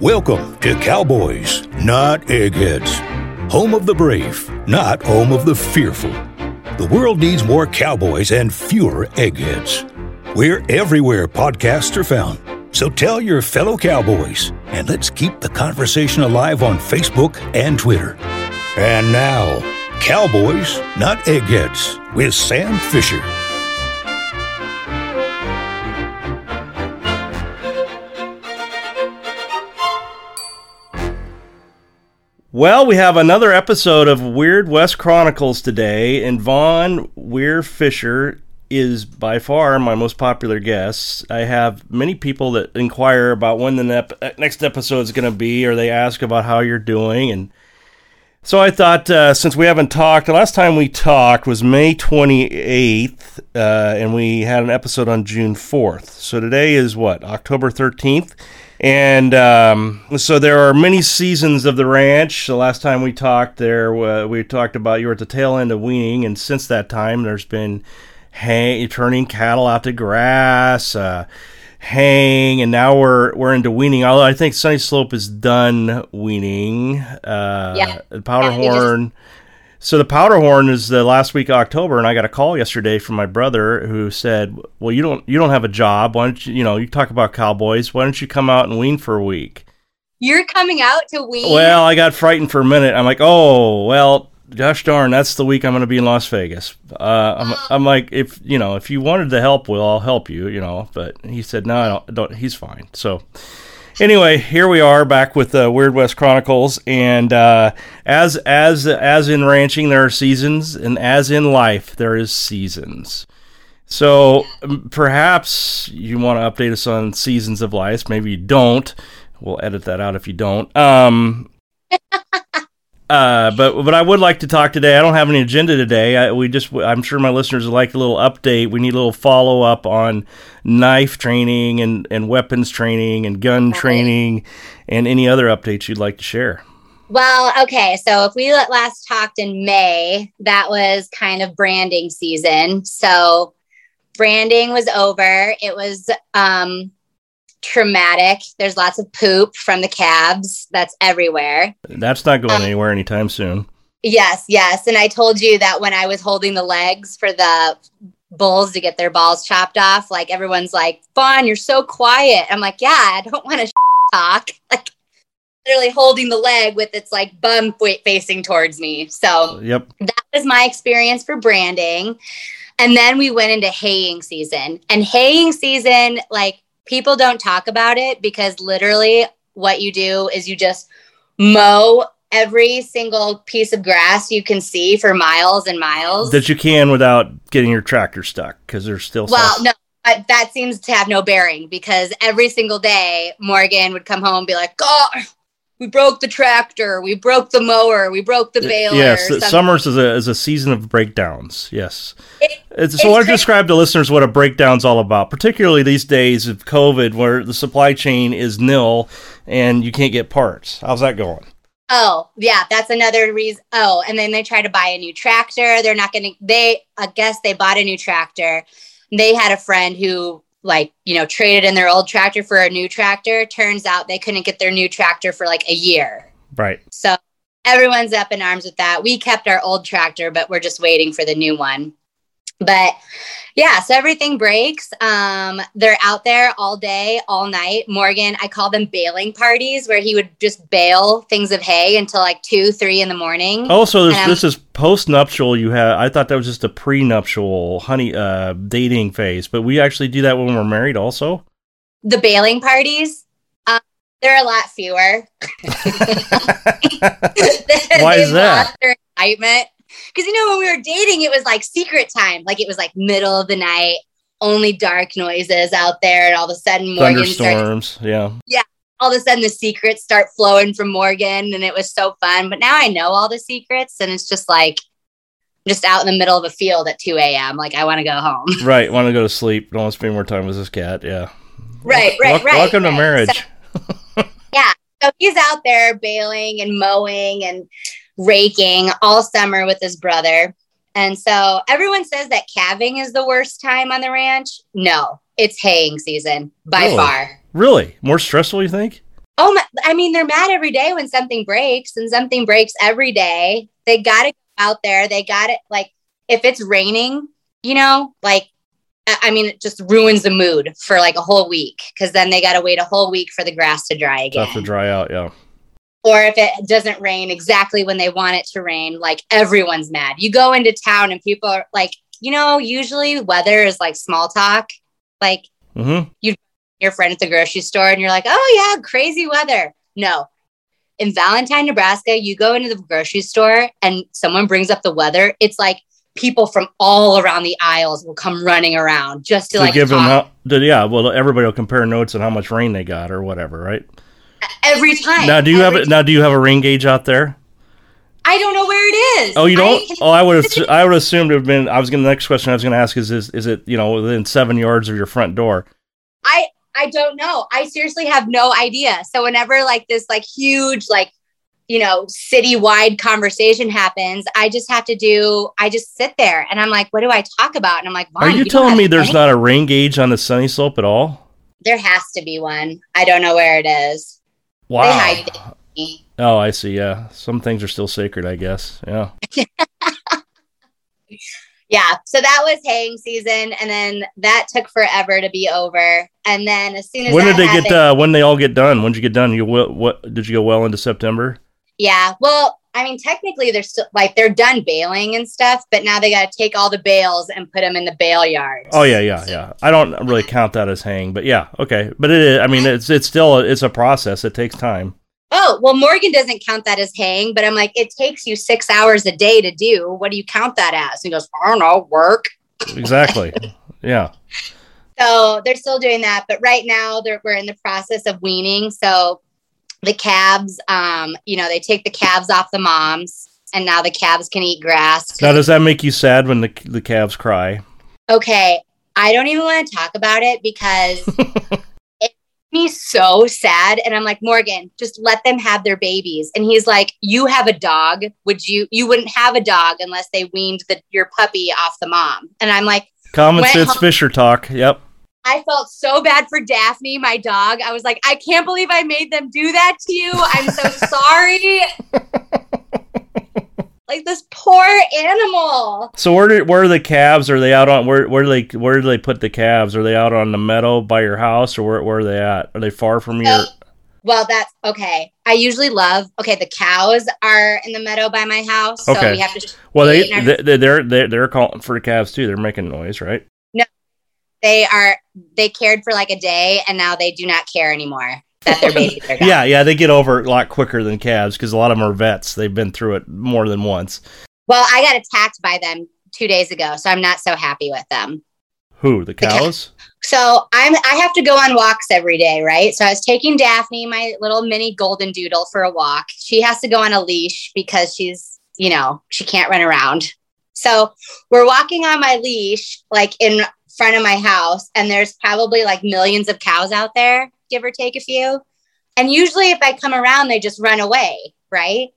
Welcome to Cowboys, not Eggheads. Home of the brave, not home of the fearful. The world needs more cowboys and fewer eggheads. We're everywhere podcasts are found. So tell your fellow cowboys, and let's keep the conversation alive on Facebook and Twitter. And now, Cowboys, Not Eggheads, with Sam Fisher. Well, we have another episode of Weird West Chronicles today, and Vaughn Weir Fisher is by far my most popular guest. I have many people that inquire about when the nep- next episode is going to be, or they ask about how you're doing, and so I thought uh, since we haven't talked, the last time we talked was May 28th, uh, and we had an episode on June 4th. So today is what October 13th. And um, so there are many seasons of the ranch. The last time we talked, there uh, we talked about you were at the tail end of weaning, and since that time, there's been hay, turning cattle out to grass, uh, haying, and now we're we're into weaning. Although I think Sunny Slope is done weaning. Uh, Yeah. Powderhorn. Yeah, So the Powderhorn is the last week of October, and I got a call yesterday from my brother who said, "Well, you don't you don't have a job. Why don't you you know you talk about cowboys? Why don't you come out and wean for a week?" You're coming out to wean. Well, I got frightened for a minute. I'm like, "Oh, well, gosh darn, that's the week I'm going to be in Las Vegas." Uh, I'm, I'm like, if you know, if you wanted to help, well, I'll help you, you know. But he said, "No, I don't, don't." He's fine. So. Anyway, here we are back with uh, Weird West Chronicles, and uh, as as as in ranching, there are seasons, and as in life, there is seasons. So perhaps you want to update us on seasons of life. Maybe you don't. We'll edit that out if you don't. Um, uh, but but I would like to talk today. I don't have any agenda today. I, we just I'm sure my listeners would like a little update. We need a little follow up on knife training and and weapons training and gun training and any other updates you'd like to share. Well, okay. So if we last talked in May, that was kind of branding season. So branding was over. It was um, traumatic. There's lots of poop from the calves. That's everywhere. That's not going Um, anywhere anytime soon. Yes, yes. And I told you that when I was holding the legs for the bulls to get their balls chopped off, like everyone's like, Fawn, you're so quiet. I'm like, yeah, I don't want to talk. Like literally holding the leg with its like bum fa- facing towards me. So Yep. that was my experience for branding. And then we went into haying season. And haying season, like people don't talk about it because literally what you do is you just mow every single piece of grass you can see for miles and miles. That you can without getting your tractor stuck because there's still well, some- no, but that seems to have no bearing because every single day Morgan would come home and be like, God, we broke the tractor, we broke the mower, we broke the baler. Yes, something. summers is a is a season of breakdowns. Yes. It- It's, so I want to describe to listeners what a breakdown's all about, particularly these days of COVID, where the supply chain is nil and you can't get parts. How's that going? Oh, yeah, that's another reason. Oh, and then they try to buy a new tractor. They're not going to, they, I guess they bought a new tractor. They had a friend who, like, you know, traded in their old tractor for a new tractor. Turns out they couldn't get their new tractor for like a year. Right. So everyone's up in arms with that. We kept our old tractor, but we're just waiting for the new one. But yeah, so everything breaks. Um, they're out there all day, all night. Morgan, I call them baling parties, where he would just bale things of hay until like two, three in the morning. Oh, so this, this is post nuptial. You have. I thought that was just a prenuptial honey uh, dating phase, but we actually do that when we're married, also. The baling parties, um, they're a lot fewer. Why is that? excitement. Because you know, when we were dating, it was like secret time. Like it was like middle of the night, only dark noises out there, and all of a sudden Morgan started Thunderstorms. Yeah. Yeah. All of a sudden the secrets start flowing from Morgan and it was so fun. But now I know all the secrets and it's just like just out in the middle of a field at 2 a.m. Like I want to go home. Right. Want to go to sleep. Don't want to spend more time with this cat. Yeah. right, right, Wel- right. Welcome to marriage. So, so he's out there baling and mowing and raking all summer with his brother. And so everyone says that calving is the worst time on the ranch. No, it's haying season by Really? far. Really? More stressful, you think? Oh my, I mean, they're mad every day when something breaks and something breaks every day. They got to go out there. They got it. Like, if it's raining, you know, like, I mean, it just ruins the mood for like a whole week because then they got to wait a whole week for the grass to dry again. Have to dry out, yeah. Or if it doesn't rain exactly when they want it to rain, like everyone's mad. You go into town and people are like, you know, usually weather is like small talk. Like, Mm-hmm. your friend at the grocery store and you're like, oh yeah, crazy weather. No. In Valentine, Nebraska, you go into the grocery store and someone brings up the weather. It's like people from all around the aisles will come running around just to, To like give them, how, yeah. Well, everybody will compare notes on how much rain they got or whatever, right? Every time. Now, do you have Every? Now, do you have a rain gauge out there? I don't know where it is. Oh, you don't? can- oh, I would have. I would assume to have been. I was going. to The next question I was going to ask is: Is is it you know within seven yards of your front door? I I don't know. I seriously have no idea. So whenever like this like huge like you know citywide conversation happens, I just have to do. I just sit there and I'm like, what do I talk about? And I'm like, Are Vaughn, you telling me there's any- not a rain gauge on the sunny slope at all? There has to be one. I don't know where it is. Wow. They hide things. Oh, I see. Yeah, some things are still sacred. I guess. Yeah. Yeah. So that was haying season, and then that took forever to be over. And then as soon as When did they happened, get? Uh, when they all get done? When did you get done? You what? What did you go well into September? Yeah. Well, I mean, technically, they're still like they're done baling and stuff, but now they got to take all the bales and put them in the bale yard. Oh yeah, yeah, yeah. I don't really count that as haying, but yeah, okay. But it is. I mean, it's it's still it's a process. It takes time. Oh, well, Morgan doesn't count that as haying, but I'm like, it takes you six hours a day to do. What do you count that as? he goes, I don't know, work. Exactly. yeah. So they're still doing that, but right now they're we're in the process of weaning. So the calves, um, you know, they take the calves off the moms, and now the calves can eat grass. Now, does that make you sad when the the calves cry? okay, I don't even want to talk about it because it makes me so sad. And I'm like, Morgan, just let them have their babies. And he's like, You have a dog. Would you you wouldn't have a dog unless they weaned the, your puppy off the mom? And I'm like, Common sense home- Fisher talk. Yep. I felt so bad for Daphne, my dog. I was like, I can't believe I made them do that to you. I'm so sorry. like this poor animal. So where do, where are the calves? Are they out on where where do they where do they put the calves? Are they out on the meadow by your house, or where where are they at? Are they far from your? Uh, Well, that's okay. I usually love. Okay, the cows are in the meadow by my house, so Okay. we have to. Well, they they they're they're they're calling for the calves too. They're making noise, right? They are. They cared for like a day, and now they do not care anymore that their babies are gone. Yeah, yeah. They get over it a lot quicker than calves because a lot of them are vets. They've been through it more than once. Well, I got attacked by them two days ago, so I'm not so happy with them. Who the cow- cows? So I'm I have to go on walks every day, right? So I was taking Daphne, my little mini golden doodle, for a walk. She has to go on a leash because she's, you know, she can't run around. So we're walking on my leash, like in front of my house, and there's probably like millions of cows out there, give or take a few. And usually if I come around, they just run away, right?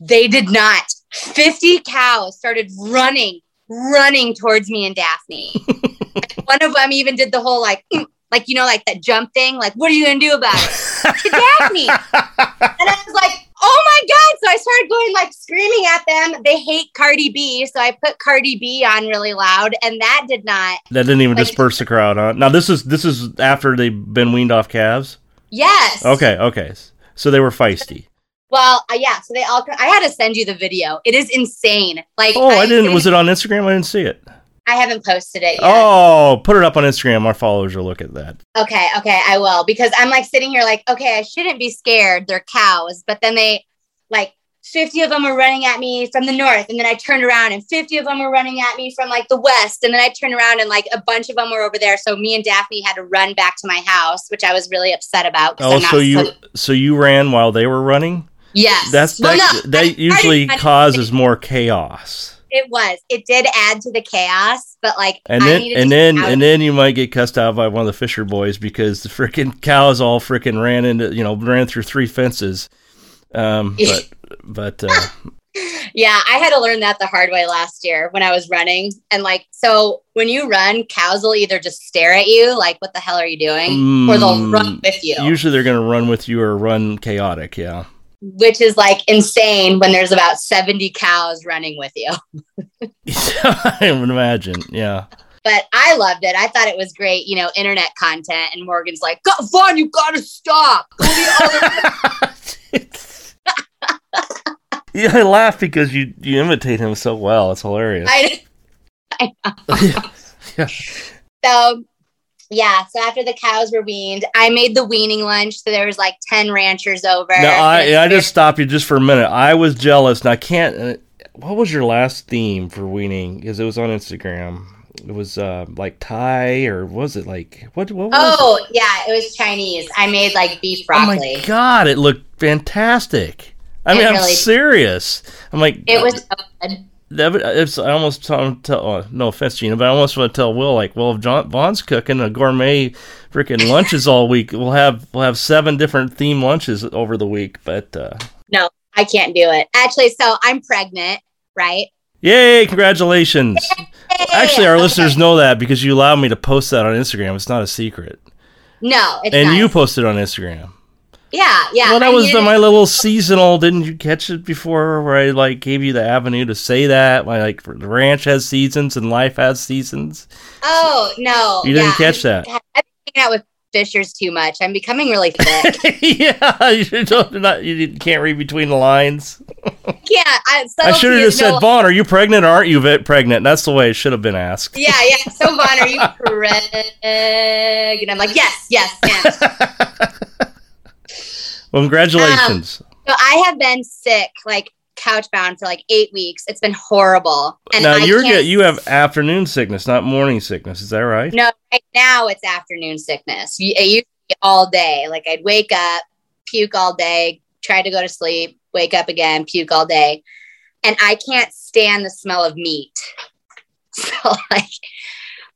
They did not. 50 cows started running, running towards me and Daphne. One of them even did the whole like, "Mm," like you know, like that jump thing. Like, what are you gonna do about it? to Daphne. And I was like, god! So I started going like screaming at them. They hate Cardi B, so I put Cardi B on really loud, and that did not. That didn't even Like- disperse the crowd, huh? Now this is this is after they've been weaned off calves. Yes. Okay, okay. So they were feisty. Well, uh, yeah. So they all. I had to send you the video. It is insane. Like, Oh, I I'm didn't. Was it on Instagram? I didn't see it. I haven't posted it yet. Oh, put it up on Instagram. Our followers will look at that. Okay, okay, I will because I'm like sitting here like, okay, I shouldn't be scared. They're cows, but then they like 50 of them were running at me from the north and then I turned around and 50 of them were running at me from like the west and then I turned around and like a bunch of them were over there. So me and Daphne had to run back to my house, which I was really upset about Oh, so you supposed- so you ran while they were running? yes, That's Well, that, no, I- usually I causes more chaos. It was. It did add to the chaos, but like And then and then and then you might get cussed out by one of the Fisher boys because the freaking cows all freaking ran into you know ran through three fences. Um, but but uh, yeah, I had to learn that the hard way last year when I was running. And like, so when you run, cows will either just stare at you, like, what the hell are you doing? or they'll run Mm, with you, Usually they're going to run with you or run chaotic. Yeah. which is like insane when there's about 70 cows running with you. I would imagine. Yeah. But I loved it. I thought it was great, you know, internet content. And Morgan's like, "Go- Vaughn, you gotta stop. Go yeah, I laugh because you you imitate him so well. It's hilarious. I, yeah. So yeah, so after the cows were weaned, I made the weaning lunch. So there was like 10 ranchers over. Now I And I just stop you just for a minute. I was jealous, and I can't. Uh, what was your last theme for weaning? Because it was on Instagram. It was uh, like Thai or was it like what? What was it? Oh yeah, it was Chinese. I made like beef broccoli. Oh my god! It looked fantastic. I mean, It I'm serious. I'm like It was so good. That, it's, I almost tell, tell uh, no offense, Gina, but I almost want to tell Will like, well, if John Vaughn's cooking a gourmet freaking lunches all week, we'll have we'll have seven different theme lunches over the week. But uh, No, I can't do it. Actually, so I'm pregnant, right? yay, congratulations! Actually, our Okay. listeners know that because you allowed me to post that on Instagram. It's not a secret, No, it's and not. you posted on Instagram. Yeah, yeah. well, that I was the, my little seasonal. Didn't you catch it before? Where I like gave you the avenue to say that. My like the ranch has seasons and life has seasons. Oh no, You didn't yeah. catch that. I've been hanging out with fishers too much. I'm becoming really thick. yeah, you not you can't read between the lines. yeah, I, I should have just no- said, Vaughn, are you pregnant or aren't you pregnant? That's the way it should have been asked. Yeah, yeah. So Vaughn, are you pregnant? And I'm like, yes, yes, yes. Well, congratulations. Um, so I have been sick, like couch bound for like eight weeks. It's been horrible. And now I you're can't- get, you have afternoon sickness, not morning sickness. Is that right? no. Right now it's afternoon sickness. It used to be all day. Like I'd wake up, puke all day, try to go to sleep, wake up again, puke all day, and I can't stand the smell of meat. So like,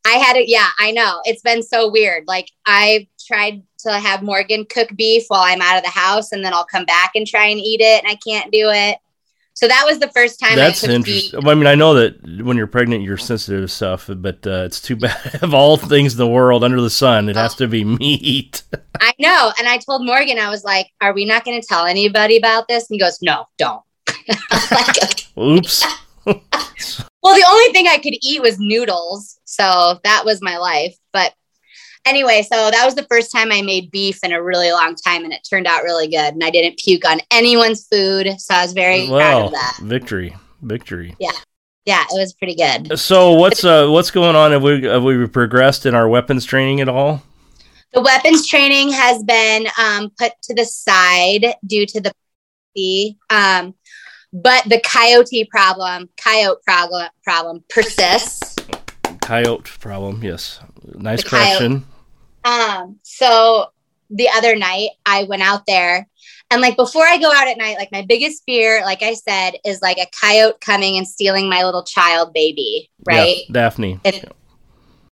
I had it. Yeah, I know. It's been so weird. Like I tried to have Morgan cook beef while I'm out of the house, and then I'll come back and try and eat it, and I can't do it. So that was the first time That's I interesting. Well, I mean, I know that when you're pregnant, you're sensitive to stuff, but uh, it's too bad. of all things in the world under the sun, it has to be meat. I know. And I told Morgan, I was like, Are we not going to tell anybody about this? And he goes, No, don't. like, Oops. Well, the only thing I could eat was noodles. So that was my life. But anyway, so that was the first time I made beef in a really long time. And it turned out really good. And I didn't puke on anyone's food. So I was very proud well, of that. victory, victory. Yeah, yeah, it was pretty good. So what's uh what's going on? Have we have we progressed in our weapons training at all? The weapons training has been um, put to the side due to the um, but the coyote problem, coyote problem, problem persists. Coyote problem. Yes. Nice The coyote. Um, so the other night I went out there and like before I go out at night, like my biggest fear, like I said, is like a coyote coming and stealing my little child baby, right? Yeah, Daphne.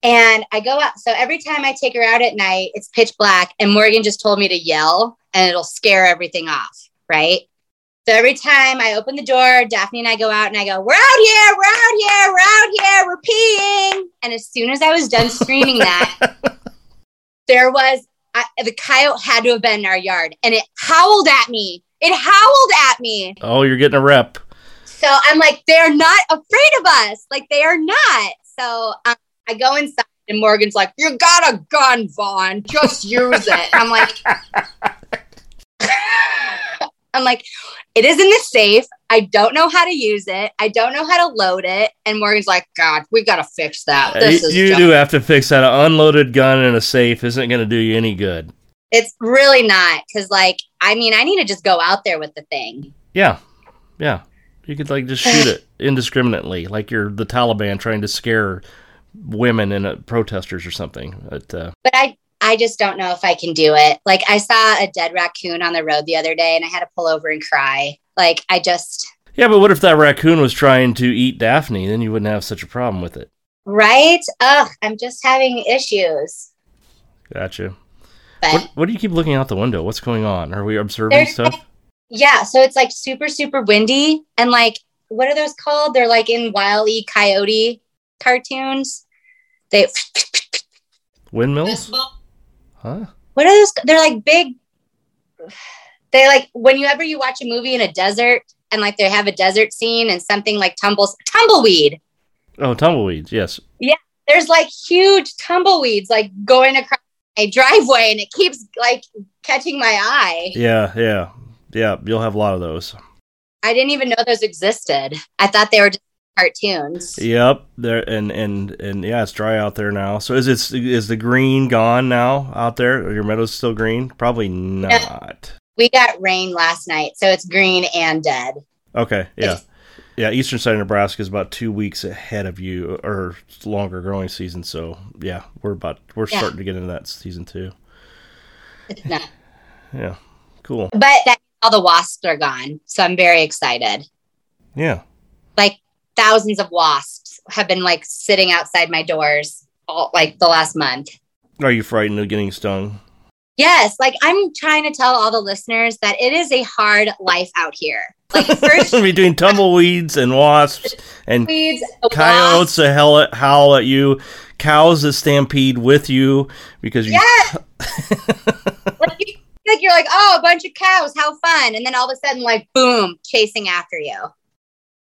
And I go out. So every time I take her out at night, it's pitch black. And Morgan just told me to yell and it'll scare everything off. Right. So every time I open the door, Daphne and I go out and I go, We're out here, we're out here, we're out here, we're peeing. And as soon as I was done screaming that, there was I, the coyote had to have been in our yard and it howled at me. It howled at me. Oh, you're getting a rep. So I'm like, they're not afraid of us. Like they are not. So um, I go inside and Morgan's like, you got a gun, Vaughn. Just use it. I'm like, I'm like, it is in the safe. I don't know how to use it. I don't know how to load it. And Morgan's like, God, we got to fix that. This is you do have to fix that. An unloaded gun in a safe isn't going to do you any good. It's really not. Cause like, I mean, I need to just go out there with the thing. Yeah, yeah. You could like just shoot it indiscriminately, like you're the Taliban trying to scare women and uh, protesters or something. But uh, but I I just don't know if I can do it. Like I saw a dead raccoon on the road the other day and I had to pull over and cry. Like I just yeah, but what if that raccoon was trying to eat Daphne? Then you wouldn't have such a problem with it. right? Ugh, I'm just having issues. Gotcha. But What, what do you keep looking out the window? What's going on? Are we observing There's- stuff? Yeah, so it's like super super windy and like what are those called? They're like in Wile E. Coyote cartoons. They Windmills? Huh? what are those? They're like big. They like whenever you watch a movie in a desert and like they have a desert scene and something like tumbles tumbleweed. Oh, tumbleweeds. Yes. Yeah, there's like huge tumbleweeds like going across a driveway and it keeps like catching my eye. Yeah. Yeah. Yeah. You'll have a lot of those. I didn't even know those existed. I thought they were just cartoons. Yep. There and and and yeah, it's dry out there now. So is it is the green gone now out there? Are your meadows still green? Probably not. We got rain last night, so it's green and dead. Okay. Yeah. Yeah. Eastern side of Nebraska is about two weeks ahead of you, or longer growing season. So yeah, we're about we're Yeah. starting to get into that season too. It's not. Yeah. Cool. But that all the wasps are gone, so I'm very excited. Yeah. Like thousands of wasps have been like sitting outside my doors all like the last month. Are you frightened of getting stung? Yes, like I'm trying to tell all the listeners that it is a hard life out here. Like first Between tumbleweeds and wasps and weeds, coyotes that howl at, howl at you, cows that stampede with you because you. Yes. like, you, like you're like, oh, a bunch of cows, how fun, and then all of a sudden, like, boom, chasing after you.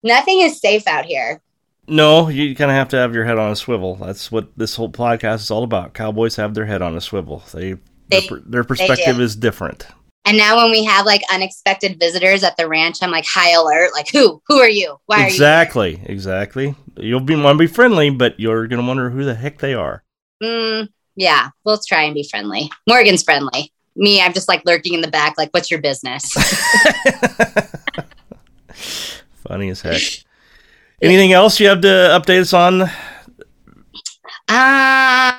Nothing is safe out here. No, you kind of have to have your head on a swivel. That's what this whole podcast is all about. Cowboys have their head on a swivel. They, their, They- per- their perspective do. is different. And now when we have like unexpected visitors at the ranch, I'm like high alert. Like, who? Who are you? Why are you Exactly, exactly. You'll be want to be friendly, but you're gonna wonder who the heck they are. Mm, yeah, we'll try and be friendly. Morgan's friendly. Me, I'm just like lurking in the back. Like, what's your business? Funny as heck. Anything else you have to update us on? uh,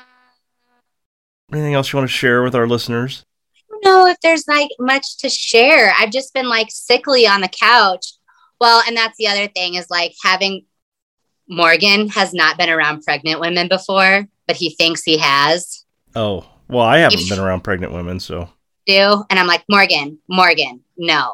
Anything else you want to share with our listeners? I don't know if there's like much to share. I've just been like sickly on the couch. Well, and that's the other thing is like having Morgan has not been around pregnant women before, but he thinks he has. Oh, well, I haven't been around pregnant women, so Do and I'm like Morgan, Morgan, no.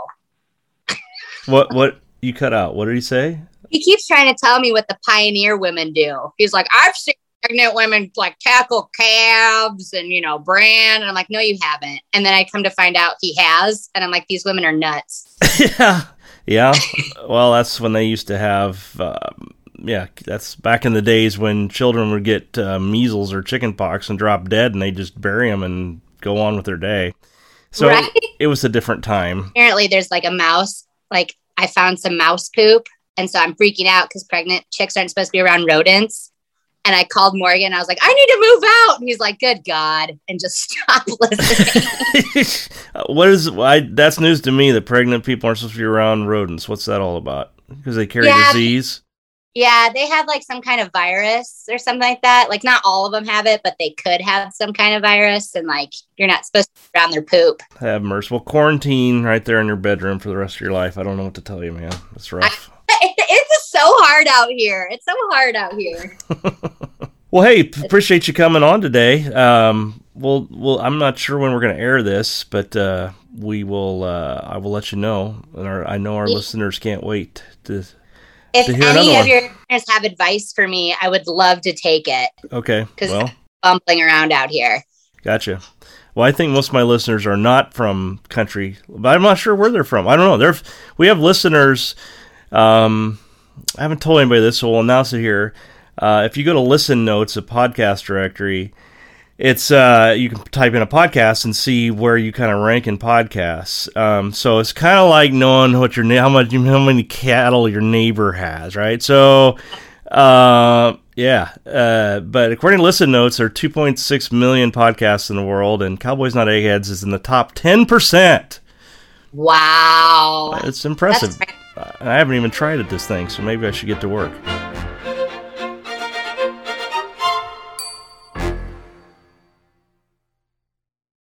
what? What you cut out? What did he say? He keeps trying to tell me what the pioneer women do. He's like, I've seen pregnant women like tackle calves and you know brand, and I'm like, no, you haven't. And then I come to find out he has, and I'm like, these women are nuts. yeah, yeah. Well, that's when they used to have. Um, yeah, that's back in the days when children would get uh, measles or chickenpox and drop dead, and they just bury them and go on with their day. So Right? it was a different time. apparently there's like a mouse like i found some mouse poop and so i'm freaking out because pregnant chicks aren't supposed to be around rodents and i called morgan i was like i need to move out and he's like good god and just stop listening what is? I, that's news to me that pregnant people aren't supposed to be around rodents. What's that all about? Because they carry Yeah. disease. Yeah they have like some kind of virus or something like that like not all of them have it but they could have some kind of virus and like you're not supposed to be around their poop Have mercy. Well, quarantine right there in your bedroom for the rest of your life. I don't know what to tell you, man. It's rough. it's just so hard out here it's so hard out here Well, hey, appreciate you coming on today. Um, well, well, I'm not sure when we're going to air this, but uh, we will. Uh, I will let you know, and our, I know our Yeah. listeners can't wait to. If To hear another any of your listeners have advice for me i would love to take it Okay, 'Cause- well, I'm bumbling around out here gotcha. Well, I think most of my listeners are not from country, but I'm not sure where they're from. I don't know. They're we have listeners. Um, I haven't told anybody this, so we'll announce it here. Uh, if you go to Listen Notes, a podcast directory, it's uh, you can type in a podcast and see where you kind of rank in podcasts. Um, so it's kind of like knowing what your how much how many cattle your neighbor has, right? So, uh, yeah. Uh, but according to Listen Notes, there are 2.6 million podcasts in the world, and Cowboys Not Eggheads is in the top 10 percent. Wow. It's impressive. I haven't even tried it this thing, so maybe I should get to work.